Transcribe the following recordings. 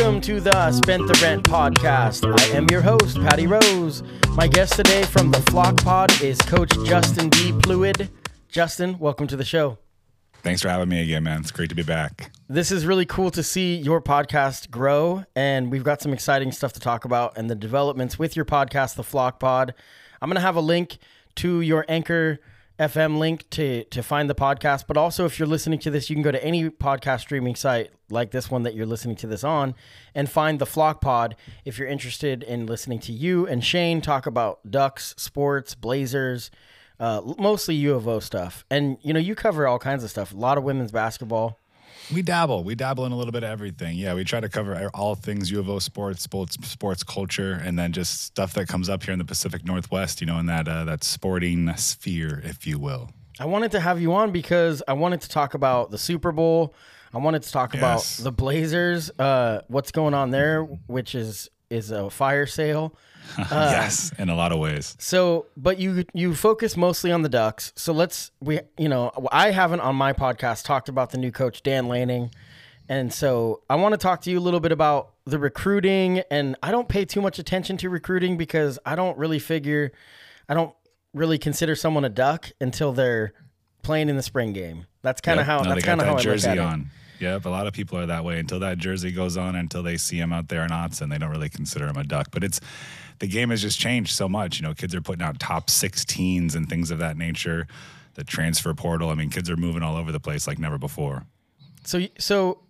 Welcome to the Spent the Rent podcast. I am your host, Patty Rose. My guest today from the Flock Pod is Coach Justin D. Pluid. Justin, welcome to the show. Thanks for having me again, man. It's great to be back. This is really cool to see your podcast grow, and we've got some exciting stuff to talk about and the developments with your podcast, The Flock Pod. I'm going to have a link to your Anchor FM link to to find the podcast, but also if you're listening to this, you can go to any podcast streaming site like this one that you're listening to this on and find the Flock Pod if you're interested in listening to you and Shane talk about Ducks, sports, Blazers, uh, mostly U of O stuff. And you know, you cover all kinds of stuff. A lot of women's basketball. We dabble. We dabble in a little bit of everything. Yeah, we try to cover all things U of O sports, sports, sports culture, and then just stuff that comes up here in the Pacific Northwest. You know, in that uh, that sporting sphere, if you will. I wanted to have you on because I wanted to talk about the Super Bowl. I wanted to talk Yes. about the Blazers, uh, what's going on there, which is is a fire sale. yes, in a lot of ways. So, but you you focus mostly on the Ducks. So let's we you know I haven't on my podcast talked about the new coach Dan Lanning, and so I want to talk to you a little bit about the recruiting. And I don't pay too much attention to recruiting because I don't really figure, I don't really consider someone a Duck until they're playing in the spring game. That's kind of Yep. how No, that's kind of how that I look jersey at it. on. Yep, a lot of people are that way until that jersey goes on, until they see him out there in Autzen, they don't really consider him a duck. But it's the game has just changed so much. You know, kids are putting out top 16s and things of that nature. The transfer portal. I mean, kids are moving all over the place like never before. So, so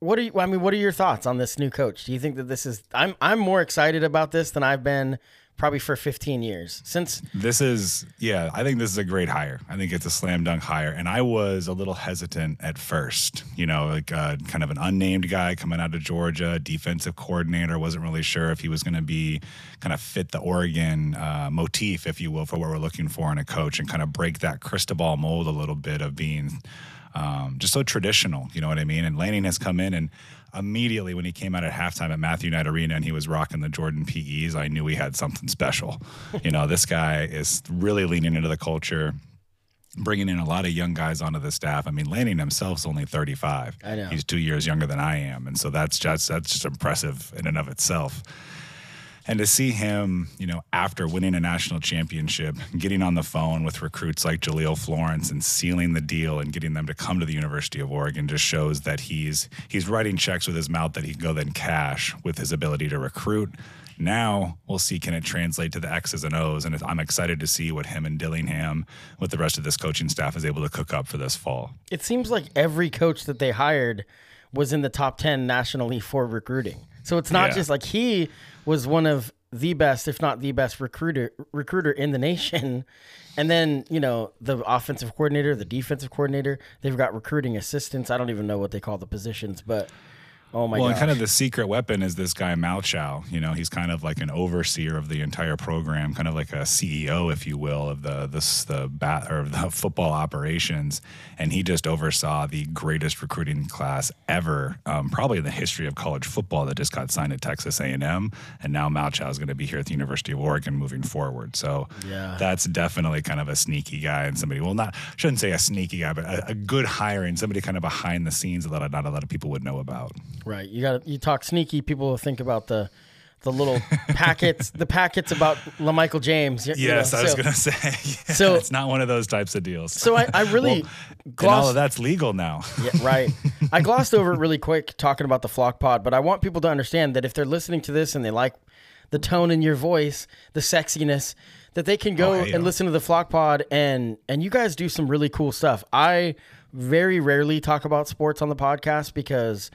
what are you? I mean, what are your thoughts on this new coach? Do you think that this is? I'm I'm more excited about this than I've been probably for 15 years since. This is, yeah, I think this is a great hire. I think it's a slam dunk hire. And I was a little hesitant at first, you know, like uh, kind of an unnamed guy coming out of Georgia, defensive coordinator. Wasn't really sure if he was going to be kind of fit the Oregon uh, motif, if you will, for what we're looking for in a coach and kind of break that Cristobal mold a little bit of being um, just so traditional. You know what I mean? And Lanning has come in and immediately when he came out at halftime at Matthew Knight Arena and he was rocking the Jordan PEs, I knew he had something special. you know, this guy is really leaning into the culture. Bringing in a lot of young guys onto the staff. I mean, Lanning himself's only 35. I know. He's two years younger than I am, and so that's just that's just impressive in and of itself. And to see him, you know, after winning a national championship, getting on the phone with recruits like Jahlil Florence and sealing the deal and getting them to come to the University of Oregon just shows that he's he's writing checks with his mouth that he can go then cash with his ability to recruit. Now we'll see can it translate to the X's and O's, and I'm excited to see what him and Dillingham, with the rest of this coaching staff, is able to cook up for this fall. It seems like every coach that they hired was in the top 10 nationally for recruiting. So it's not Yeah. just like he was one of the best, if not the best recruiter recruiter in the nation. And then, you know, the offensive coordinator, the defensive coordinator, they've got recruiting assistants. I don't even know what they call the positions, but oh my well, god. and kind of the secret weapon is this guy Malchow. You know, he's kind of like an overseer of the entire program, kind of like a CEO, if you will, of the this the bat or the football operations. And he just oversaw the greatest recruiting class ever, um, probably in the history of college football, that just got signed at Texas A&M. And now Malchow is going to be here at the University of Oregon moving forward. So Yeah. that's definitely kind of a sneaky guy and somebody. Well, not shouldn't say a sneaky guy, but a, a good hiring, somebody kind of behind the scenes that not a lot of people would know about. Right. You got you talk sneaky. People will think about the the little packets, the packets about LaMichael James. you Yes, know, I was gonna say. yeah, so- it's not one of those types of deals. So I, I really Well, and glossed. all of that's legal now. Yeah, right. I glossed over it really quick talking about the flock pod, but I want people to understand that if they're listening to this and they like the tone in your voice, the sexiness, that they can go Oh, hey, and listen to the flock pod and and you guys do some really cool stuff. I very rarely talk about sports on the podcast because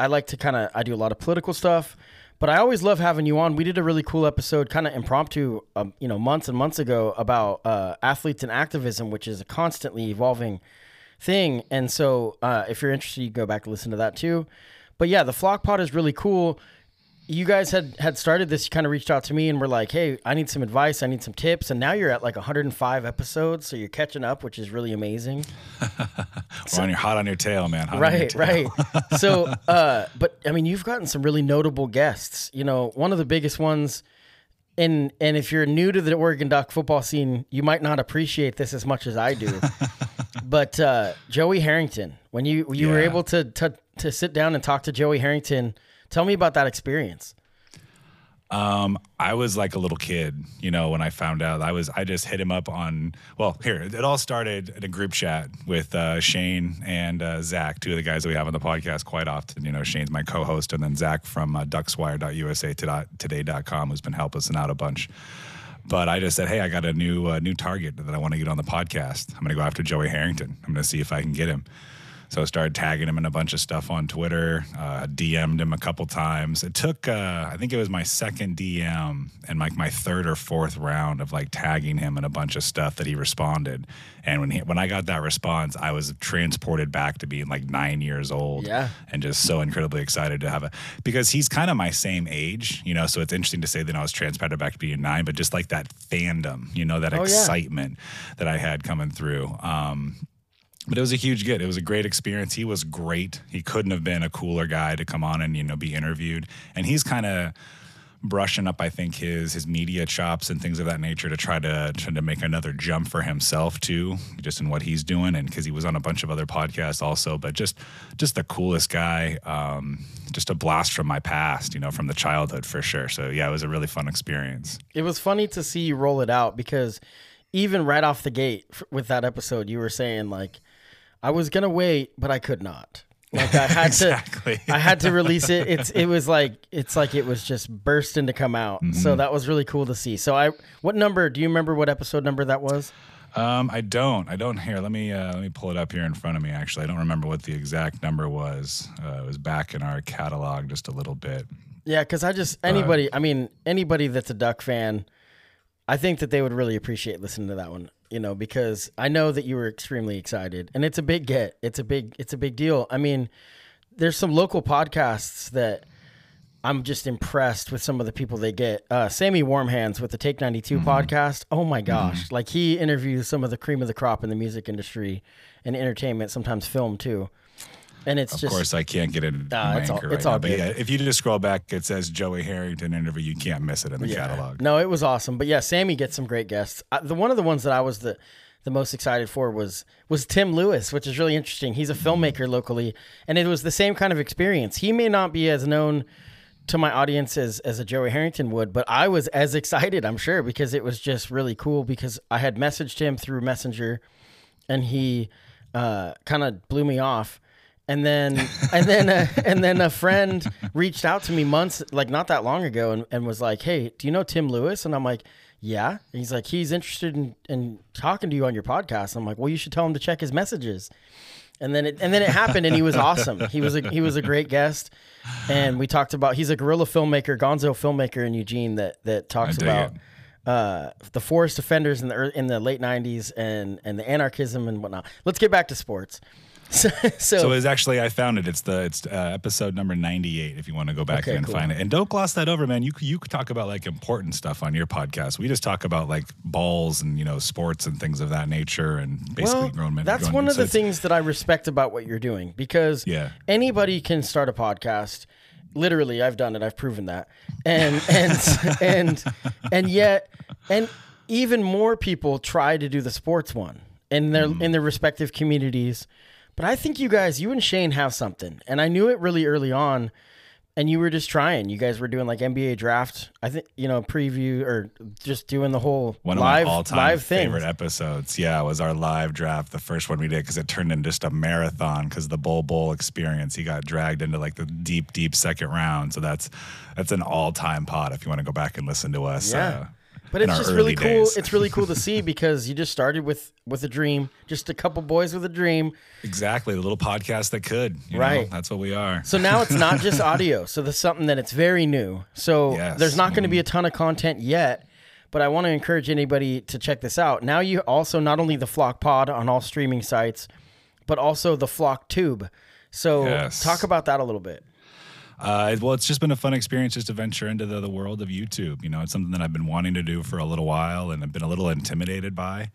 I like to kind of I do a lot of political stuff, but I always love having you on. We did a really cool episode, kind of impromptu, um, you know, months and months ago about uh, athletes and activism, which is a constantly evolving thing. And so, uh, if you're interested, you can go back and listen to that too. But yeah, the flock pod is really cool. You guys had had started this. You kind of reached out to me and were like, "Hey, I need some advice. I need some tips." And now you're at like 105 episodes, so you're catching up, which is really amazing. We're on your hot on your tail, man. Hot right tail. right so uh but i mean you've gotten some really notable guests you know one of the biggest ones and and if you're new to the oregon duck football scene you might not appreciate this as much as i do but uh joey harrington when you you were able to, to to sit down and talk to joey harrington tell me about that experience Um, I was like a little kid, you know, when I found out. I was I just hit him up on well, here, it all started in a group chat with uh, Shane and uh, Zach, two of the guys that we have on the podcast quite often. You know, Shane's my co-host, and then Zach from uh, duckswire.usa today.com who's been helping us out a bunch. But I just said, hey, I got a new uh, new target that I want to get on the podcast. I'm going to go after Joey Harrington. I'm going to see if I can get him. So I started tagging him in a bunch of stuff on Twitter, uh, DM'd him a couple times. It took, uh, I think it was my second DM and like my third or fourth round of like tagging him in a bunch of stuff that he responded. And when he, when I got that response, I was transported back to being like nine years old Yeah. and just so incredibly excited to have a because he's kind of my same age, you know. So it's interesting to say that I was transported back to being nine, but just like that fandom, you know, that Oh, yeah. excitement that I had coming through. Um, but it was a huge get. It was a great experience. He was great. He couldn't have been a cooler guy to come on and you know be interviewed. And he's kind of brushing up, I think, his his media chops and things of that nature to try to try to make another jump for himself too, just in what he's doing. And because he was on a bunch of other podcasts also, but just just the coolest guy. Um, just a blast from my past, you know, from the childhood for sure. So yeah, it was a really fun experience. it was funny to see you roll it out because even right off the gate with that episode, you were saying like, I was gonna wait, but I could not. Like I had Exactly. to, I had to release it. It's it was like it's like it was just bursting to come out. Mm-hmm. So that was really cool to see. So I, what number? Do you remember what episode number that was? Um, I don't. I don't here. Let me uh, let me pull it up here in front of me. Actually, I don't remember what the exact number was. Uh, it was back in our catalog just a little bit. Yeah, because I just anybody. I mean, anybody that's a Duck fan, I think that they would really appreciate listening to that one. You know, because I know that you were extremely excited, and it's a big get. It's a big. It's a big deal. I mean, there's some local podcasts that I'm just impressed with some of the people they get. Uh, Sammy Warmhands with the Take 92 podcast. Oh my gosh. Like he interviews some of the cream of the crop in the music industry and entertainment, sometimes film too. And it's just Of just course, I can't get it my it's all- it's right all. But good. yeah, if you just scroll back, it says Joey Harrington interview. You can't miss it in the catalog. No, it was awesome. But yeah, Sammy gets some great guests. I, the one of the ones that I was the the most excited for was was Tim Lewis, which is really interesting. He's a filmmaker locally, and it was the same kind of experience. He may not be as known to my audience as as a Joey Harrington would, but I was as excited, I'm sure, because it was just really cool. Because I had messaged him through Messenger, and he uh, kind of blew me off. And then, and then, uh, and then a friend reached out to me months, like not that long ago, and, and was like, "Hey, do you know Tim Lewis?" And I'm like, "Yeah." And he's like, "He's interested in, in talking to you on your podcast." I'm like, "Well, you should tell him to check his messages." And then, it, and then it happened, and he was awesome. He was a he was a great guest, and we talked about he's a guerrilla filmmaker, Gonzo filmmaker in Eugene that that talks about uh, the forest offenders in the in the late '90s and and the anarchism and whatnot. Let's get back to sports. So, so, So it's actually I found it. It's the it's uh, episode number ninety eight. If you want to go back Okay, and cool. find it, and don't gloss that over, man. You you could talk about like important stuff on your podcast. We just talk about like balls and you know sports and things of that nature, and basically well, grown men. that's grown one men. of So the things that I respect about what you're doing because Yeah. anybody can start a podcast. Literally, I've done it. I've proven that, and and and and yet, and even more people try to do the sports one in their Mm-hmm. in their respective communities. But I think you guys, you and Shane have something, and I knew it really early on and you were just trying. You guys were doing like NBA draft. I think you know preview or just doing the whole One of live my all-time live thing. favorite episodes, yeah, was our live draft, the first one we did, because it turned into just a marathon. Because the Bol Bol experience, he got dragged into like the deep, deep second round. So that's that's an all-time pod. If you want to go back and listen to us, Yeah. uh, But it's just really cool. days. It's really cool to see because you just started with with a dream, just a couple boys with a dream. exactly the little podcast that could, you know? Right. That's what we are. So now it's not just audio. So there's something that it's very new. So Yes. there's not going to be mm-hmm. a ton of content yet, but I want to encourage anybody to check this out. Now you also not only the Flock Pod on all streaming sites, but also the Flock Tube. So Yes. talk about that a little bit. Uh, well, it's just been a fun experience just to venture into the, the world of YouTube. You know, it's something that I've been wanting to do for a little while and I've been a little intimidated by.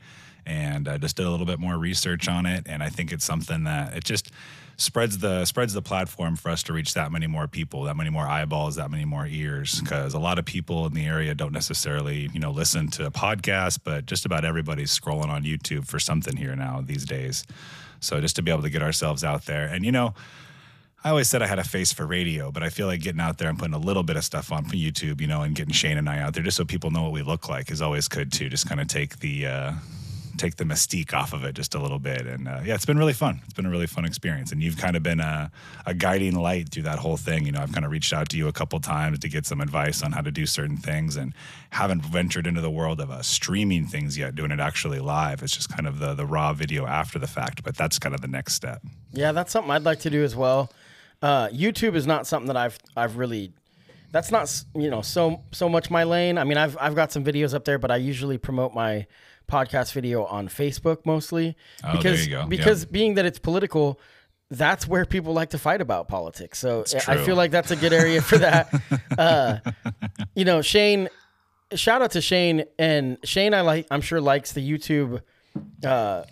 And I just did a little bit more research on it. And I think it's something that it just spreads the spreads the platform for us to reach that many more people, that many more eyeballs, that many more ears. Because a lot of people in the area don't necessarily, you know, listen to podcasts, but just about everybody's scrolling on YouTube for something here now these days. So just to be able to get ourselves out there. And you know, I always said I had a face for radio, but I feel like getting out there and putting a little bit of stuff on YouTube, you know, and getting Shane and I out there just so people know what we look like is always good too. Just kind of take the uh, take the mystique off of it just a little bit. And uh, yeah, it's been really fun. It's been a really fun experience, and you've kind of been a, a guiding light through that whole thing. You know, I've kind of reached out to you a couple times to get some advice on how to do certain things, and haven't ventured into the world of uh, streaming things yet, doing it actually live. It's just kind of the the raw video after the fact, but that's kind of the next step. Yeah, that's something I'd like to do as well. Uh, YouTube is not something that I've I've really. That's not you know so so much my lane. I mean, I've I've got some videos up there, but I usually promote my podcast video on Facebook mostly Oh, there because you go. because Yeah. being that it's political, that's where people like to fight about politics. So I feel like that's a good area for that. uh, you know, Shane. Shout out to Shane and Shane. I like. I'm sure likes the YouTube uh,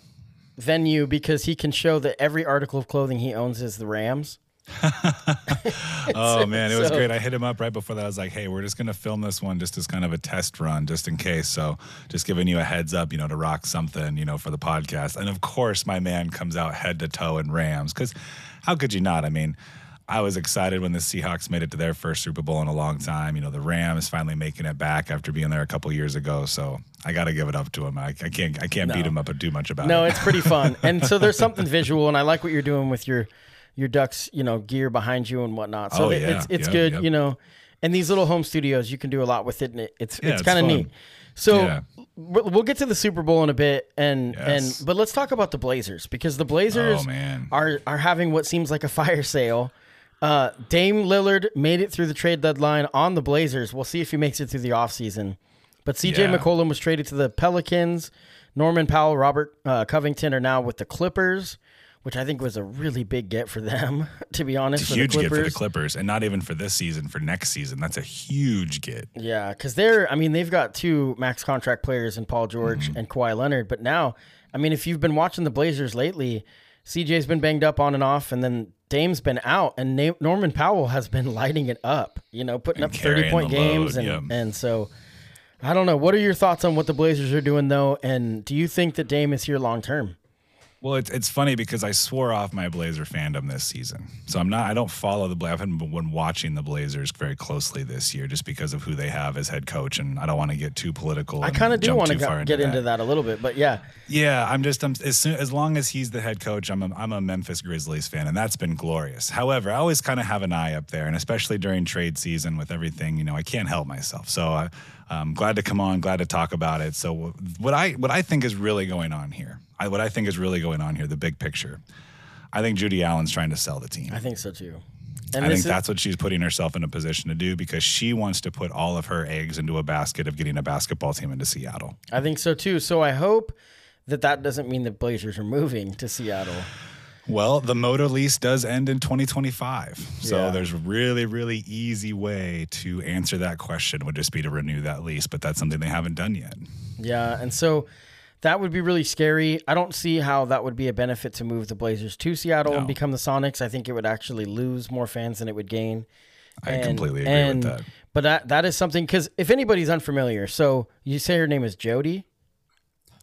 venue because he can show that every article of clothing he owns is the Rams. Oh man, it was So- great. I hit him up right before that. I was like, "Hey, we're just gonna film this one just as kind of a test run, just in case." So, just giving you a heads up, you know, to rock something, you know, for the podcast. And of course, my man comes out head to toe in Rams because how could you not? I mean. I was excited when the Seahawks made it to their first Super Bowl in a long time. You know, the Rams finally making it back after being there a couple years ago. So I got to give it up to him. I, I can't, I can't beat him up do much about No, it. No, it's pretty fun, and so there's something visual, and I like what you're doing with your your ducks, you know, gear behind you and whatnot. So Oh, yeah. it's it's Yep, good, yep. you know. And these little home studios, you can do a lot with it, and it, it's Yeah, it's it's kind of neat. So Yeah. we'll we'll get to the Super Bowl in a bit, and Yes. and but let's talk about the Blazers because the Blazers Oh, are are having what seems like a fire sale. Uh, Dame Lillard made it through the trade deadline on the Blazers. We'll see if he makes it through the offseason. But CJ Yeah. McCollum was traded to the Pelicans. Norman Powell, Robert uh, Covington are now with the Clippers, which I think was a really big get for them, to be honest. It's a for huge the get for the Clippers. Clippers, and not even for this season, for next season. That's a huge get. Yeah, because they're, I mean, they've got two max contract players in Paul George Mm-hmm. and Kawhi Leonard. But now, I mean, if you've been watching the Blazers lately, CJ's been banged up on and off, and then Dame's been out, and Na- Norman Powell has been lighting it up, you know, putting And up 30 point games. load, and, yeah. and so, I don't know. What are your thoughts on what the Blazers are doing, though? And do you think that Dame is here long term? Well, it's it's funny because I swore off my Blazer fandom this season, so I'm not. I don't follow the. I haven't been watching the Blazers very closely this year, just because of who they have as head coach, and I don't want to get too political. I kind of do want to far get into that a little bit, but yeah. Yeah, I'm just I'm, as soon as long as he's the head coach, I'm a, I'm a Memphis Grizzlies fan, and that's been glorious. However, I always kind of have an eye up there, and especially during trade season with everything, you know, I can't help myself. So I, I'm glad to come on, glad to talk about it. So what I what I think is really going on here, I, what I think is really going on here, the big picture. I think Judy Allen's trying to sell the team. I think so too. And I think is- that's what she's putting herself in a position to do because she wants to put all of her eggs into a basket of getting a basketball team into Seattle. I think so too. So I hope that that doesn't mean the Blazers are moving to Seattle. Well, the Moda lease does end in 2025. So Yeah. there's really, really easy way to answer that question would just be to renew that lease, but that's something they haven't done yet. Yeah, and so that would be really scary. I don't see how that would be a benefit to move the Blazers to Seattle and become the Sonics. I think it would actually lose more fans than it would gain. I And- completely agree and- with that. But that that is something because if anybody's unfamiliar, so you say her name is Jody.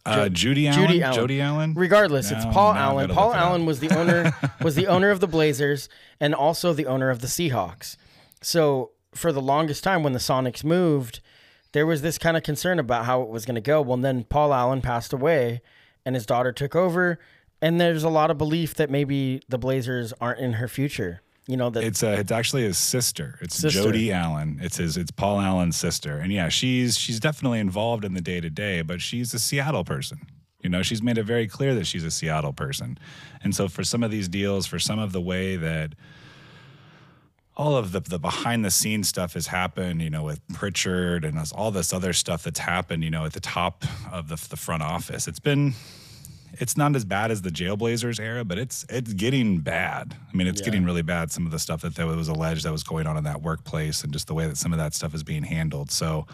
Uh, Judy Allen. Judy Allen. Jody Allen. Regardless, it's No, Paul now Allen. gotta Paul look it up. Allen was the owner was the owner of the Blazers and also the owner of the Seahawks. so for the longest time when the Sonics moved, there was this kind of concern about how it was going to go. Well, then Paul Allen passed away and his daughter took over. And there's a lot of belief that maybe the Blazers aren't in her future. You know that It's uh, it's actually his sister. It's Sister. Jody Allen. It's his it's Paul Allen's sister. And yeah, she's she's definitely involved in the day to day, but she's a Seattle person. You know, she's made it very clear that she's a Seattle person. And so for some of these deals, for some of the way that all of the, the behind the scenes stuff has happened, you know, with Pritchard and all this other stuff that's happened, you know, at the top of the, the front office. It's been, it's not as bad as the Jailblazers era, but it's it's getting bad. I mean, it's Yeah. getting really bad. Some of the stuff that, that was alleged that was going on in that workplace, and just the way that some of that stuff is being handled. So,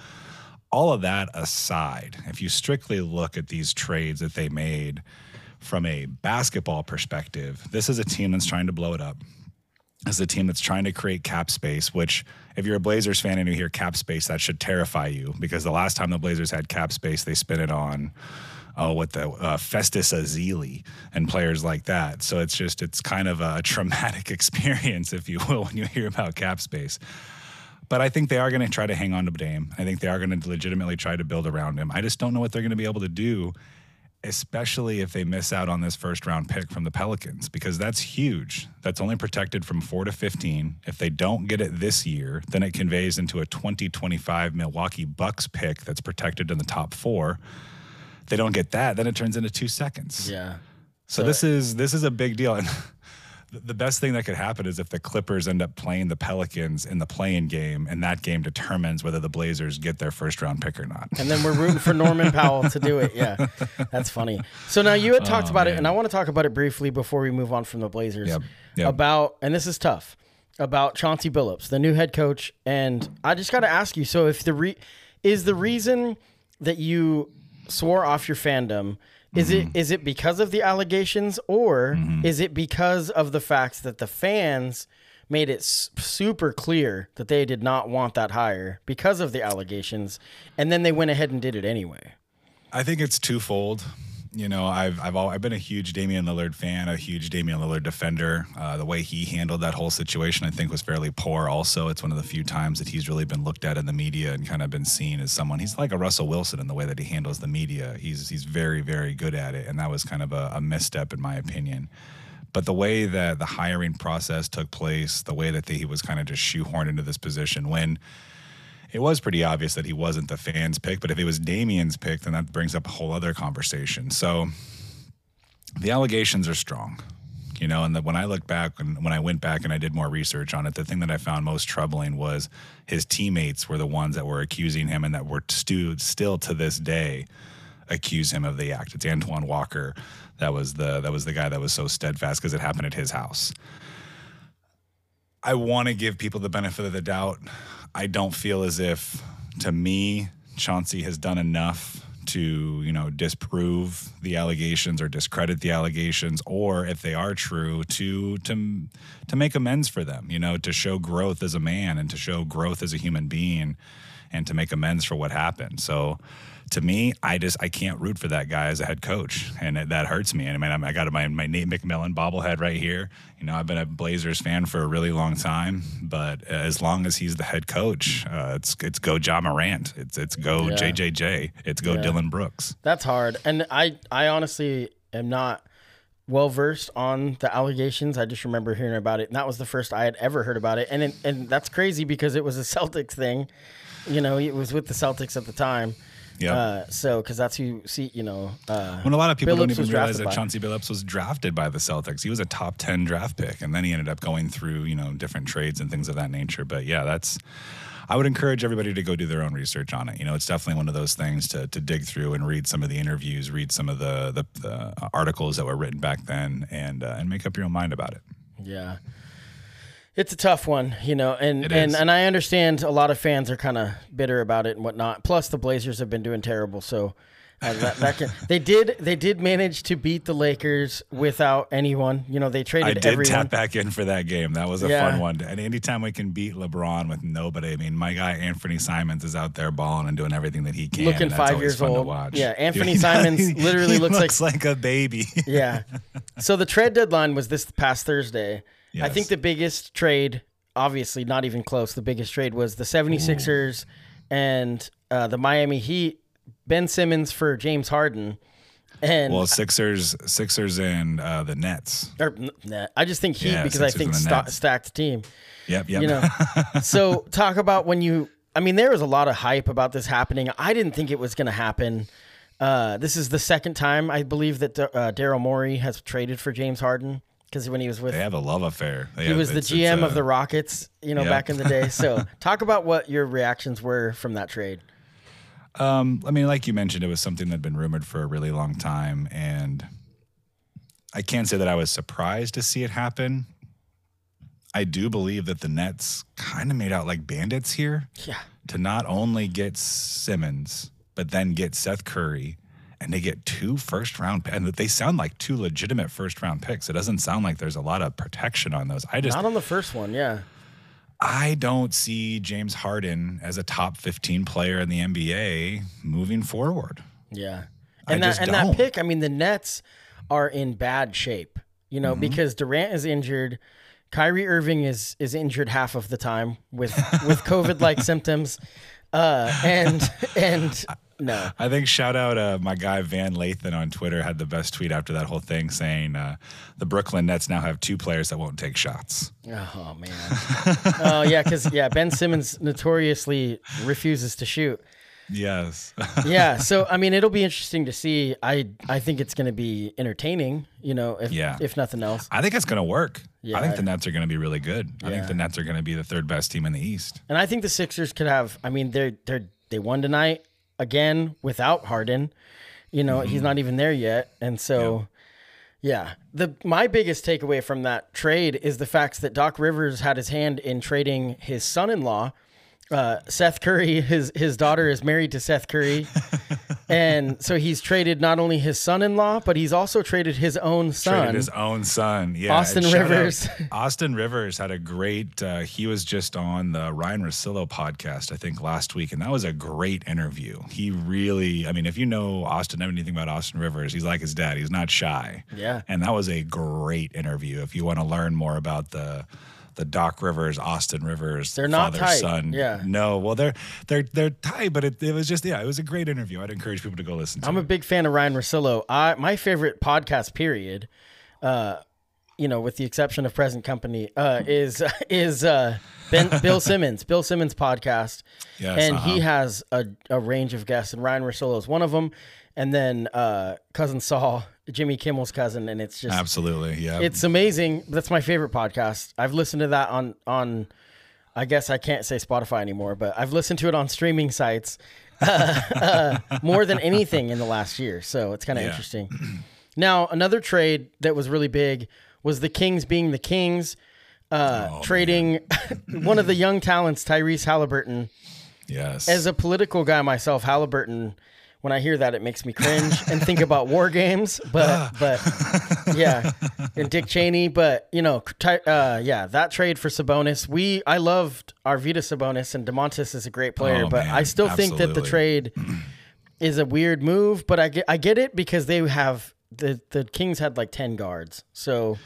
all of that aside, if you strictly look at these trades that they made from a basketball perspective, this is a team that's trying to blow it up. This is a team that's trying to create cap space, which, if you're a Blazers fan and you hear cap space, that should terrify you because the last time the Blazers had cap space, they spent it on, oh, what the uh, Festus Ezeli and players like that. So it's just, it's kind of a traumatic experience, if you will, when you hear about cap space. But I think they are going to try to hang on to Dame. I think they are going to legitimately try to build around him. I just don't know what they're going to be able to do, especially if they miss out on this first round pick from the Pelicans, because that's huge. That's only protected from four to 15. If they don't get it this year, then it conveys into a 2025 Milwaukee Bucks pick that's protected in the top four. They don't get that, then it turns into two seconds. yeah. So, this is this is a big deal, and the- best thing that could happen is if the Clippers end up playing the Pelicans in the playing game, and that game determines whether the Blazers get their first round pick or not. And then we're rooting for Norman Powell to do it. Yeah, that's funny. So now you had talked Oh, about it, and I want to talk about it briefly before we move on from the Blazers. Yep, yep. About and this is tough about Chauncey Billups, the new head coach, and I just got to ask you. So if the re- is the reason that you swore off your fandom. Is Mm-hmm. it is it because of the allegations or is it because of the fact that the fans made it s- super clear that they did not want that hire because of the allegations and then they went ahead and did it anyway? I think it's twofold. You know, I've I've all, I've been a huge Damian Lillard fan, a huge Damian Lillard defender. Uh, the way he handled that whole situation, I think, was fairly poor. Also, it's one of the few times that he's really been looked at in the media and kind of been seen as someone. He's like a Russell Wilson in the way that he handles the media. He's he's very very good at it, and that was kind of a, a misstep in my opinion. But the way that the hiring process took place, the way that he was kind of just shoehorned into this position when it was pretty obvious that he wasn't the fans' pick. But if it was Damian's pick, then that brings up a whole other conversation. So the allegations are strong, you know. And that when I look back and when I went back and I did more research on it, the thing that I found most troubling was his teammates were the ones that were accusing him and that were stu- still to this day accuse him of the act. It's Antoine Walker. That was the that was the guy that was so steadfast because it happened at his house. I want to give people the benefit of the doubt. I don't feel as if, to me, Chauncey has done enough to, you know, disprove the allegations or discredit the allegations, or if they are true, to to to make amends for them. You know, to show growth as a man and to show growth as a human being, and to make amends for what happened. So. To me, I just I can't root for that guy as a head coach, and it, that hurts me. And I mean, I'm- I got my my Nate McMillan bobblehead right here. You know, I've been a Blazers fan for a really long time, but as long as he's the head coach, uh, it's it's go Ja Morant, it's it's go Yeah. JJJ, it's go Yeah. Dillon Brooks. That's hard. And I I honestly am not well versed on the allegations. I just remember hearing about it, and that was the first I had ever heard about it. And it, and that's crazy because it was a Celtics thing. You know, it was with the Celtics at the time. Yeah. Uh, so because that's who see you know. Uh, When a lot of people Billups don't even realize that by- Chauncey Billups was drafted by the Celtics. He was a top 10 draft pick, and then he ended up going through, you know, different trades and things of that nature. But yeah, that's, I would encourage everybody to go do their own research on it. You know, it's definitely one of those things to, to dig through and read some of the interviews, read some of the, the, the articles that were written back then, and, uh, and make up your own mind about it. Yeah. It's a tough one, you know, and It and, is. and I understand a lot of fans are kind of bitter about it and whatnot. Plus, the Blazers have been doing terrible, so uh, that, that can, they did they did manage to beat the Lakers without anyone. You know, they traded. I did everyone. tap back in for that game. That was a Yeah. fun one. And anytime we can beat LeBron with nobody, I mean, my guy Anthony Simons is out there balling and doing everything that he can. Looking five years old. watch. Yeah, Anthony He- Simons literally he looks like- looks like a baby. yeah. So the trade deadline was this past Thursday. I think the biggest trade obviously not even close. The biggest trade was the 76ers and uh, the Miami Heat. Ben Simmons for James Harden. And Well, Sixers, Sixers, and uh, the Nets. or, nah, I just think Heat Yeah, because I think and the sta- Nets. stacked team. Yep, yep. You know, so talk about when you. I mean, there was a lot of hype about this happening. I didn't think it was going to happen. Uh, this is the second time I believe that uh, Daryl Morey has traded for James Harden because when he was with they have a love affair. They he have- was the GM it's, uh, of the Rockets, you know, back in the day. So talk about what your reactions were from that trade. Um, I mean, like you mentioned, it was something that had been rumored for a really long time, and I can't say that I was surprised to see it happen. I do believe that the Nets kind of made out like bandits here Yeah, to not only get Simmons, but then get Seth Curry, and they get two first round, and they sound like two legitimate first round picks. It doesn't sound like there's a lot of protection on those. I just not on the first one. Yeah, I don't see James Harden as a top 15 player in the NBA moving forward. yeah, I and that just and don't. that pick. I mean, the Nets are in bad shape, you know, Mm-hmm. because Durant is injured. Kyrie Irving is is injured half of the time with with COVID like symptoms, uh, and and no, I think shout out uh, my guy Van Lathan on Twitter had the best tweet after that whole thing saying uh, the Brooklyn Nets now have two players that won't take shots. oh man, oh yeah, because yeah, Ben Simmons notoriously refuses to shoot. Yes. yeah so i mean it'll be interesting to see i i think it's going to be entertaining you know if Yeah. if nothing else I think it's going to work. Yeah. I think the Nets are going to be really good. I think the Nets are going to be the third best team in the East. and i think the sixers could have i mean they're they're they won tonight again without harden. You know he's not even there yet. And so yeah. the my biggest takeaway from that trade is the fact that doc rivers had his hand in trading his son-in-law. Uh, Seth Curry, his his daughter is married to Seth Curry, and so he's traded not only his son-in-law, but he's also traded his own son. Traded his own son. Yeah. Austin and shout out- Rivers. Austin Rivers had a great, uh, he was just on the Ryen Russillo podcast, I think, last week. And that was a great interview. He really, I mean, if you know Austin, know anything about Austin Rivers, he's like his dad. He's not shy. Yeah. And that was a great interview. If you want to learn more about the, the Doc Rivers, Austin Rivers, They're not father tight. son. Yeah. No, well, they're they're they're tight, but it, it was just yeah, it was a great interview. I'd encourage people to go listen to. I'm it. a big fan of Ryen Russillo. I my favorite podcast, period, uh, you know, with the exception of Present Company, uh, is is uh, Ben Bill Simmons, Bill Simmons podcast, Yes, and uh-huh. he has a, a range of guests, and Ryen Russillo is one of them, and then uh, cousin Sal, Jimmy Kimmel's cousin, and it's just Absolutely, yeah. it's amazing. That's my favorite podcast. I've listened to that on on. I guess I can't say Spotify anymore, but I've listened to it on streaming sites uh, uh, more than anything in the last year. So it's kind of Yeah. interesting. Now, another trade that was really big was the Kings being the Kings, uh, Oh, trading one of the young talents, Tyrese Halliburton. yes. As a political guy myself, Halliburton. When I hear that, it makes me cringe and think about war games. But but yeah, and Dick Cheney. But you know, uh, yeah, that trade for Sabonis. We I loved Arvydas Sabonis and Domantas is a great player, Oh, but man, I still think that the trade is a weird move. But I get I get it because they have the the Kings had like ten guards, so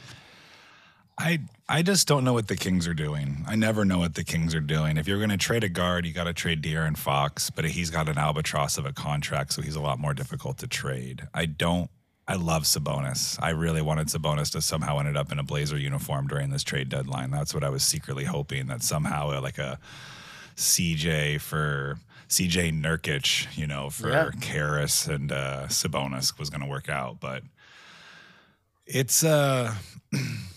I I just don't know what the Kings are doing. I never know what the Kings are doing. If you're going to trade a guard, you got to trade De'Aaron Fox, but he's got an albatross of a contract, so he's a lot more difficult to trade. I don't. I love Sabonis. I really wanted Sabonis to somehow ended up in a Blazer uniform during this trade deadline. That's what I was secretly hoping that somehow uh, like a CJ for CJ Nurkic, you know, for Yeah. Karras and uh, Sabonis was going to work out, but it's uh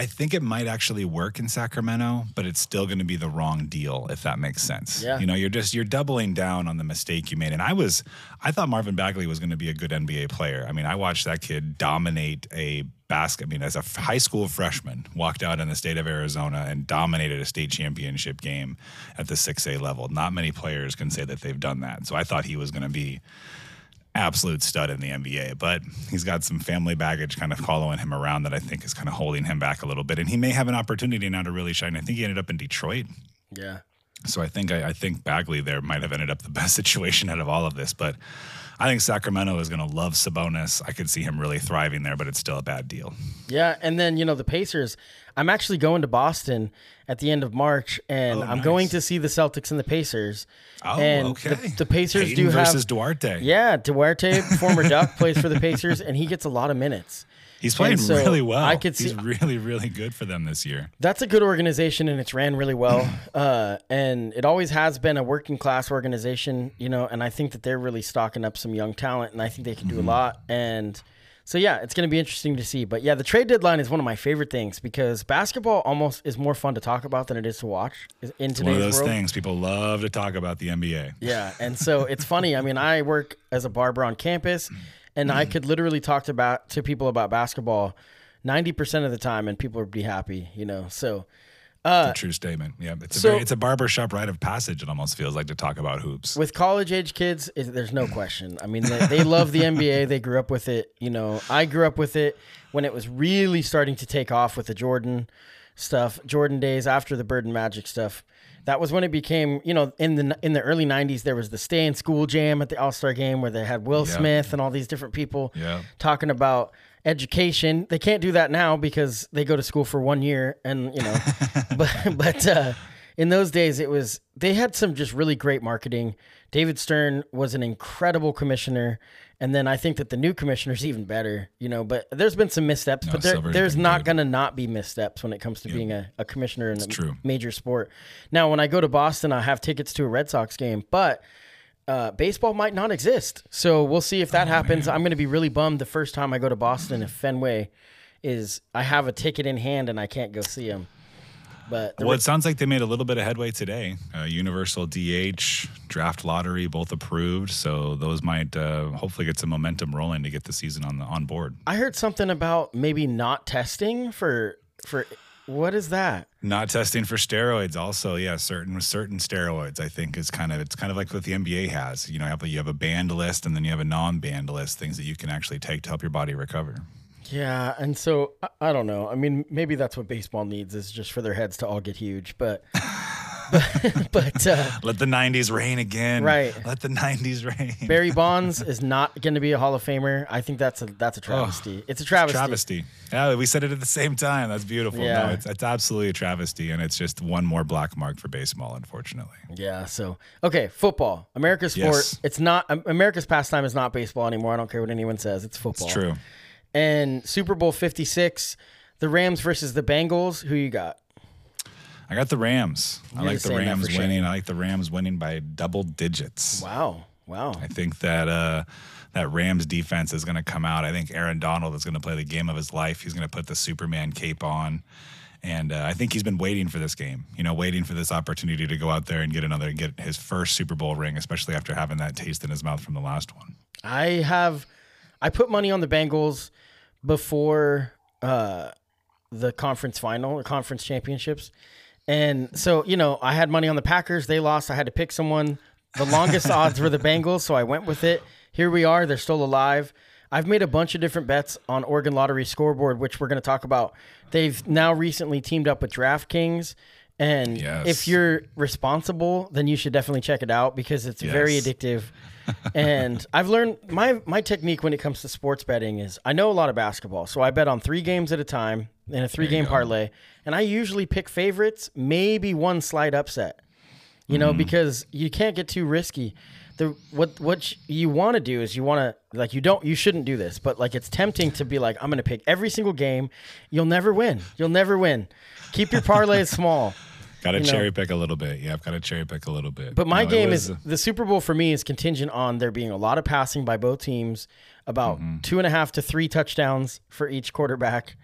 I think it might actually work in Sacramento, but it's still going to be the wrong deal if that makes sense. Yeah. You know, you're just you're doubling down on the mistake you made. And I was I thought Marvin Bagley was going to be a good NBA player. I mean, I watched that kid dominate a basket. I mean, as a high school freshman, walked out in the state of Arizona and dominated a state championship game at the 6A level. Not many players can say that they've done that. So I thought he was going to be absolute stud in the NBA, but he's got some family baggage kind of following him around that I think is kind of holding him back a little bit. And he may have an opportunity now to really shine. I think he ended up in Detroit. yeah. So I think I, I think Bagley there might have ended up the best situation out of all of this, but I think Sacramento is going to love Sabonis. I could see him really thriving there, but it's still a bad deal. Yeah, and then you know the Pacers. I'm actually going to Boston at the end of March, and Oh, I'm nice. going to see the Celtics and the Pacers. Oh, and okay. The, the Pacers Hayden do versus have Duarte. Yeah, Duarte, former Duck, plays for the Pacers, and he gets a lot of minutes. He's playing so really well. I could see- He's really, really good for them this year. That's a good organization, and it's ran really well. Uh, and it always has been a working class organization, you know. And I think that they're really stocking up some young talent, and I think they can do Mm-hmm. a lot. And so, yeah, it's going to be interesting to see. But yeah, the trade deadline is one of my favorite things because basketball almost is more fun to talk about than it is to watch in today's One of those world. things people love to talk about the NBA. Yeah, and so it's funny. I mean, I work as a barber on campus, and I could literally talk to about to people about basketball ninety percent of the time, and people would be happy. You know, so Uh, it's a true statement. Yeah, it's a so- very, it's a barbershop rite of passage. It almost feels like to talk about hoops. with college age kids, there's no question. I mean, they, they love the NBA. They grew up with it. You know, I grew up with it when it was really starting to take off with the Jordan stuff, Jordan days after the Bird and Magic stuff. That was when it became, you know, in the in the early '90s, there was the Stay in School Jam at the All Star Game where they had Will Yeah. Smith and all these different people Yeah. talking about education. They can't do that now because they go to school for one year, and you know, but but uh, in those days it was they had some just really great marketing. David Stern was an incredible commissioner, and then I think that the new commissioner's even better. You know, but there's been some missteps, No, but there, Silver's not going to not be missteps when it comes to being a, a commissioner in a true. major sport. Now, when I go to Boston, I have tickets to a Red Sox game, but uh, baseball might not exist. So we'll see if that Oh, happens. I'm going to be really bummed the first time I go to Boston if Fenway is I have a ticket in hand and I can't go see him. But Well, it sounds like they made a little bit of headway today. Uh, Universal DH, draft lottery, both approved. So those might uh, hopefully get some momentum rolling to get the season on the on board. I heard something about maybe not testing for for what is that? Not testing for steroids, also, yeah, certain certain steroids. I think is kind of it's kind of like what the NBA has. You know, you have a, you have a banned list and then you have a non-banned list, things that you can actually take to help your body recover. Yeah, and so I, I don't know. I mean, maybe that's what baseball needs is just for their heads to all get huge, but but, but uh, Let the '90s reign again. Right. Let the '90s reign. Barry Bonds is not going to be a Hall of Famer. I think that's a that's a travesty. it's a travesty. travesty. Yeah, we said it at the same time. That's beautiful. Yeah. No, it's, it's absolutely a travesty, and it's just one more black mark for baseball, unfortunately. Yeah. So okay, football, America's sport. Yes. It's not America's pastime is not baseball anymore. I don't care what anyone says. It's football. It's true. And Super Bowl Fifty Six, the Rams versus the Bengals. Who you got? I got the Rams. I You're like the Rams winning. shame. I like the Rams winning by double digits. Wow. Wow. I think that uh, that Rams defense is going to come out. I think Aaron Donald is going to play the game of his life. He's going to put the Superman cape on. And uh, I think he's been waiting for this game, you know, waiting for this opportunity to go out there and get another, and get his first Super Bowl ring, especially after having that taste in his mouth from the last one. I have, I put money on the Bengals before uh, the conference final or conference championships. And so, you know, I had money on the Packers. They lost. I had to pick someone. The longest odds were the Bengals, so I went with it. Here we are. They're still alive. I've made a bunch of different bets on Oregon Lottery scoreboard, which we're going to talk about. They've now recently teamed up with DraftKings. And Yes. if you're responsible, then you should definitely check it out because it's very addictive. and I've learned my my technique when it comes to sports betting is I know a lot of basketball, so I bet on three games at a time in a three game parlay, and I usually pick favorites, maybe one slight upset. You know, because you can't get too risky. The what what you want to do is you want to like you don't you shouldn't do this, but like it's tempting to be like I'm going to pick every single game. You'll never win. You'll never win. Keep your parlays small. Got to You know- cherry pick a little bit. Yeah, I've got to cherry pick a little bit. But my No, game was, is the Super Bowl for me is contingent on there being a lot of passing by both teams, about Mm-hmm. two and a half to three touchdowns for each quarterback.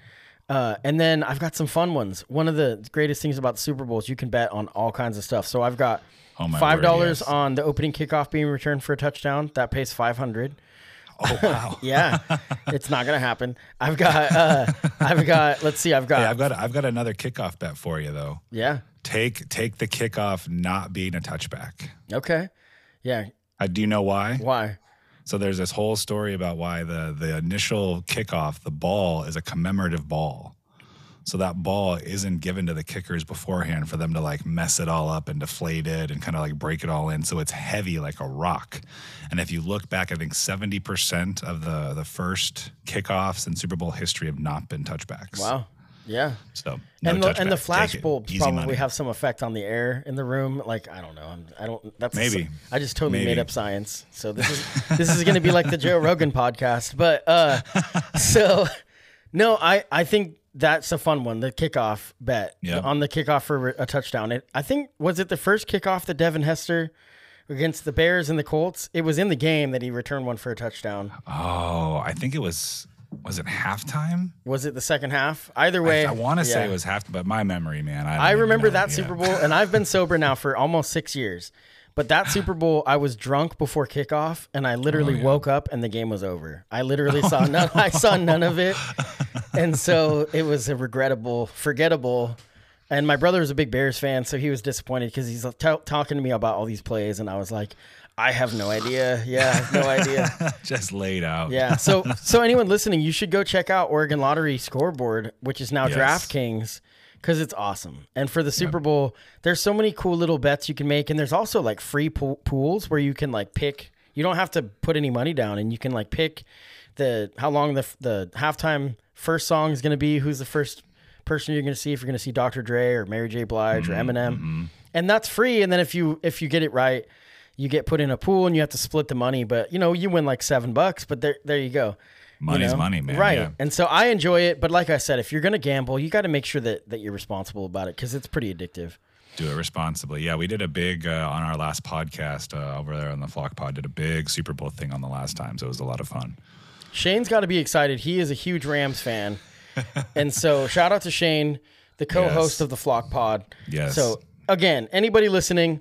Uh, and then I've got some fun ones. One of the greatest things about the Super Bowl is you can bet on all kinds of stuff. So I've got Oh, five dollars yes. on the opening kickoff being returned for a touchdown. That pays five hundred. oh wow. Yeah, it's not gonna happen. I've got uh, I've got let's see, I've got Hey, I've got I've got another kickoff bet for you though. yeah. Take take the kickoff not being a touchback. Okay. Yeah. Uh, do you know why? Why? So there's this whole story about why the the initial kickoff, the ball is a commemorative ball. So that ball isn't given to the kickers beforehand for them to like mess it all up and deflate it and kind of like break it all in. So it's heavy like a rock. And if you look back, I think 70% of the the first kickoffs in Super Bowl history have not been touchbacks. Wow. Yeah. So no and the and the flash Take bulbs Easy probably money. have some effect on the air in the room. Like I don't know. I'm, I don't. That's Maybe. I just totally Maybe. made up science. So this is this is going to be like the Joe Rogan podcast. But uh, so no, I I think that's a fun one. The kickoff bet Yeah. on the kickoff for a touchdown. It I think was it the first kickoff that Devin Hester against the Bears and the Colts. It was in the game that he returned one for a touchdown. Oh, I think it was was it halftime? Was it the second half? Either way, I, want to say it was half, but my memory, man. I, I remember that Yeah. Super Bowl, and I've been sober now for almost six years. But that Super Bowl, I was drunk before kickoff, and I literally Oh, woke up and the game was over. I literally oh, saw none. I saw none of it, and so it was a regrettable, forgettable. And my brother was a big Bears fan, so he was disappointed because he's t- talking to me about all these plays, and I was like, I have no idea. Yeah, no idea. Just laid out. Yeah. So so anyone listening, you should go check out Oregon Lottery scoreboard, which is now Yes. DraftKings, because it's awesome. And for the Super Bowl, there's so many cool little bets you can make, and there's also like free pool- pools where you can like pick. You don't have to put any money down, and you can like pick the how long the the halftime first song is going to be, who's the first person you're going to see, if you're going to see Dr. Dre or Mary J. Blige or mm-hmm, Eminem, mm-hmm. and that's free. And then if you if you get it right, you get put in a pool and you have to split the money. But you know you win like seven bucks. But there there you go. you Money's know? money, man. Right. Yeah. And so I enjoy it, but like I said, if you're going to gamble, you got to make sure that that you're responsible about it because it's pretty addictive. Do it responsibly. Yeah, we did a big uh, on our last podcast uh, over there on the Flock Pod. Did a big Super Bowl thing on the last time, so it was a lot of fun. Shane's got to be excited. He is a huge Rams fan, and so shout out to Shane, the co-host Yes. of the Flock Pod. Yes. So again, anybody listening,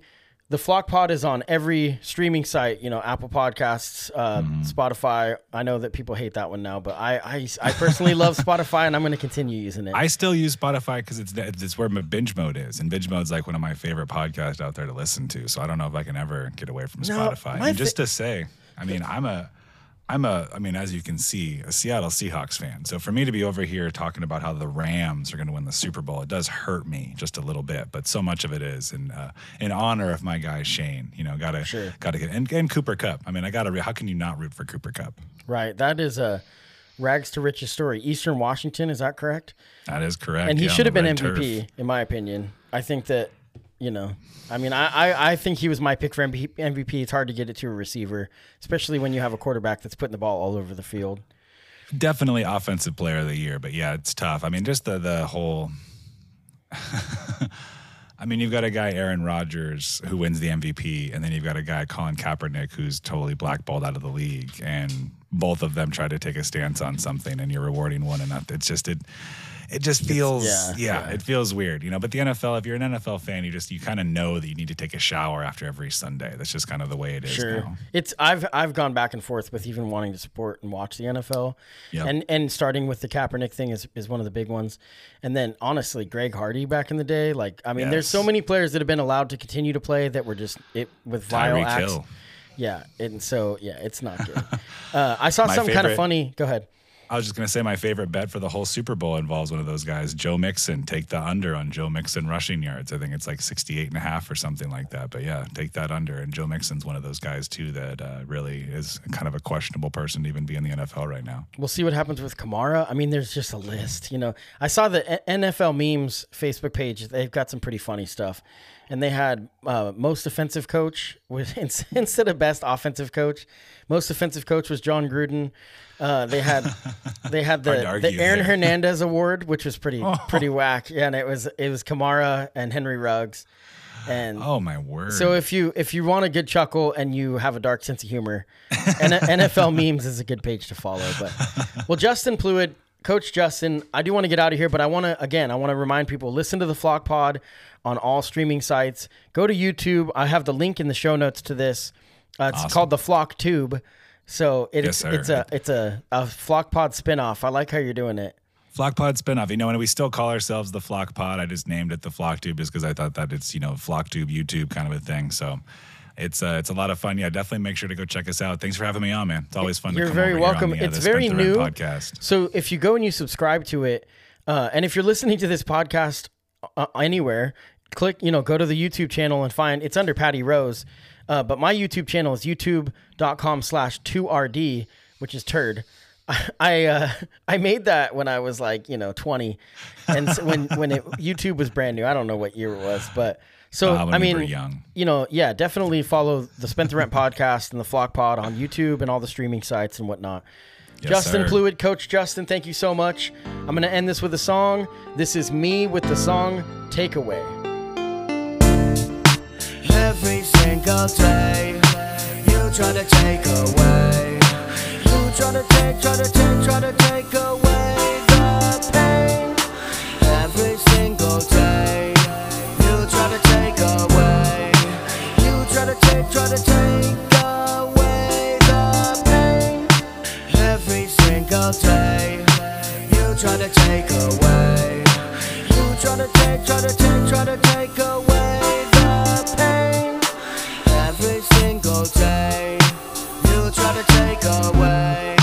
the Flock Pod is on every streaming site. You know, Apple Podcasts, uh, Mm-hmm. Spotify. I know that people hate that one now, but I I, I personally love Spotify, and I'm going to continue using it. I still use Spotify because it's it's where my binge mode is, and binge mode's like one of my favorite podcasts out there to listen to. So I don't know if I can ever get away from Spotify. And just to say, I mean, I'm a I'm a, I mean, as you can see, a Seattle Seahawks fan. So for me to be over here talking about how the Rams are going to win the Super Bowl, it does hurt me just a little bit. But so much of it is in uh, in honor of my guy Shane. You know, gotta Sure. gotta get and, and Cooper Kupp. I mean, I gotta. How can you not root for Cooper Kupp? right. That is a rags to riches story. Eastern Washington, is that correct? That is correct. and he yeah, should have been red turf. MVP, in my opinion. I think that, you know, I mean, I, I, I think he was my pick for MVP. It's hard to get it to a receiver, especially when you have a quarterback that's putting the ball all over the field. Definitely offensive player of the year, but yeah, it's tough. I mean, just the the whole. I mean, you've got a guy Aaron Rodgers who wins the MVP, and then you've got a guy Colin Kaepernick who's totally blackballed out of the league, and both of them try to take a stance on something, and you're rewarding one another. It's just it. It just feels, yeah, yeah, yeah. it feels weird, you know. But the NFL, if you're an NFL fan, you just you kind of know that you need to take a shower after every Sunday. That's just kind of the way it is Sure, now. it's I've I've gone back and forth with even wanting to support and watch the NFL, Yep. and and starting with the Kaepernick thing is is one of the big ones, and then honestly, Greg Hardy back in the day, like I mean, there's so many players that have been allowed to continue to play that were just it with vile Tyreek acts. Hill. Yeah, and so yeah, it's not good. uh, I saw My something kind of funny. Go ahead. I was just going to say my favorite bet for the whole Super Bowl involves one of those guys, Joe Mixon. Take the under on Joe Mixon rushing yards. I think it's like 68 and a half or something like that. But yeah, take that under. And Joe Mixon's one of those guys, too, that uh, really is kind of a questionable person to even be in the NFL right now. We'll see what happens with Kamara. I mean, there's just a list. You know, I saw the NFL memes Facebook page. They've got some pretty funny stuff, and they had uh, most offensive coach with instead of best offensive coach. Most offensive coach was Jon Gruden. Uh, they had they had the, the Aaron there. Hernandez Award, which was pretty pretty whack. Yeah, and it was it was Kamara and Henry Ruggs, and Oh, my word. so if you if you want a good chuckle and you have a dark sense of humor, NFL memes is a good page to follow. But well, Justin Pluid, Coach Justin, I do want to get out of here, but I want to again I want to remind people listen to the Flock Pod on all streaming sites. Go to YouTube. I have the link in the show notes to this. Uh, it's Awesome. called the Flock Tube. So it, Yes, it's a it's a, a Flock Pod spinoff. I like how you're doing it. Flock Pod spinoff. You know, and we still call ourselves the Flock Pod. I just named it the Flock Tube just because I thought that it's, you know, Flock Tube, YouTube kind of a thing. So it's uh, it's a lot of fun. Yeah, definitely make sure to go check us out. Thanks for having me on, man. It's always fun You're to come very welcome. The, uh, It's very new. podcast. So if you go and you subscribe to it, Uh, and if you're listening to this podcast uh, anywhere, click, you know, go to the YouTube channel and find it's under Patty Rose. Uh, but my YouTube channel is youtube.com slash 2RD, which is turd. I uh, I made that when I was like you know 20, and so when when it, YouTube was brand new. I don't know what year it was, but so Uh, when I we mean, were young. you know, yeah, definitely follow the Spent the Rent podcast and the Flock Pod on YouTube and all the streaming sites and whatnot. Yes, Justin sir. Fluid, Coach Justin, thank you so much. I'm gonna end this with a song. This is me with the song "Takeaway." Every single day, you try to take away. You try to take, try to take, try to take away try to take, try to take away the pain. Every single day, you try to take away. You try to take, try to take, try to take away the pain. Every single day, you try to take away.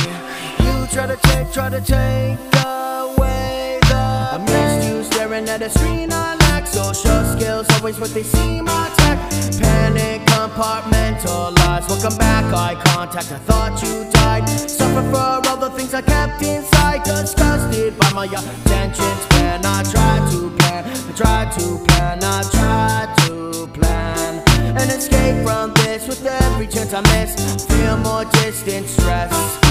You try to take, try to take away the. I missed you staring at a screen. I lack social skills, always what they seem attack. Panic, compartmentalize. Welcome back, eye contact. I thought you died. Suffer for all the things I kept inside. Disgusted by my attention span. I tried to plan, I tried to plan, I tried to plan. An escape from this with every chance I miss. Feel more distant, stress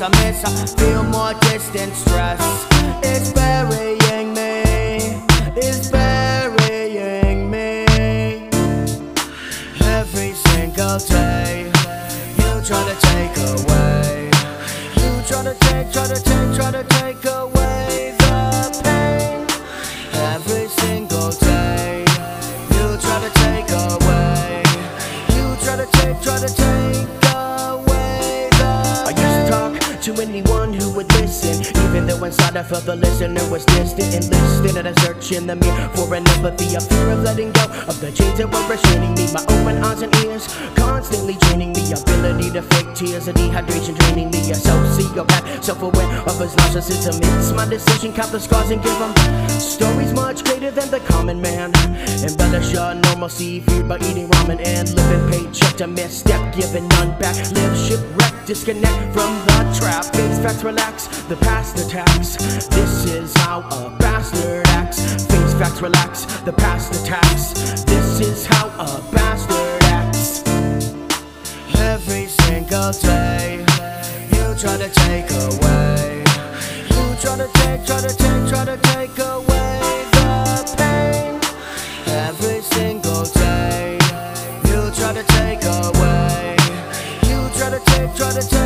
I miss. I feel more distant, stress is burying me. Is burying me. Every single day, you try to take away. You try to take, try to take, try to take away the pain. Every single day, you try to take away. You try to take, try to take to anyone who would listen, even though inside I felt the listener was distant. Enlisted at a search in the mirror for an empathy, a fear of letting go of the chains that were restraining me. My open eyes and ears constantly draining me. Ability to fake tears, a dehydration draining me. A sociopath, self-aware of his narcissism. It's my decision, count the scars and give them stories much greater than the common man. Embellish your normalcy, feared by eating ramen and living paycheck to misstep, giving none back. Live shipwrecked, disconnect from the trap rap. Face facts relax, the past attacks. This is how a bastard acts. Face facts relax, the past attacks. This is how a bastard acts. Every single day, you try to take away. You try to take, try to take, try to take away the pain. Every single day, you try to take away. You try to take, try to take.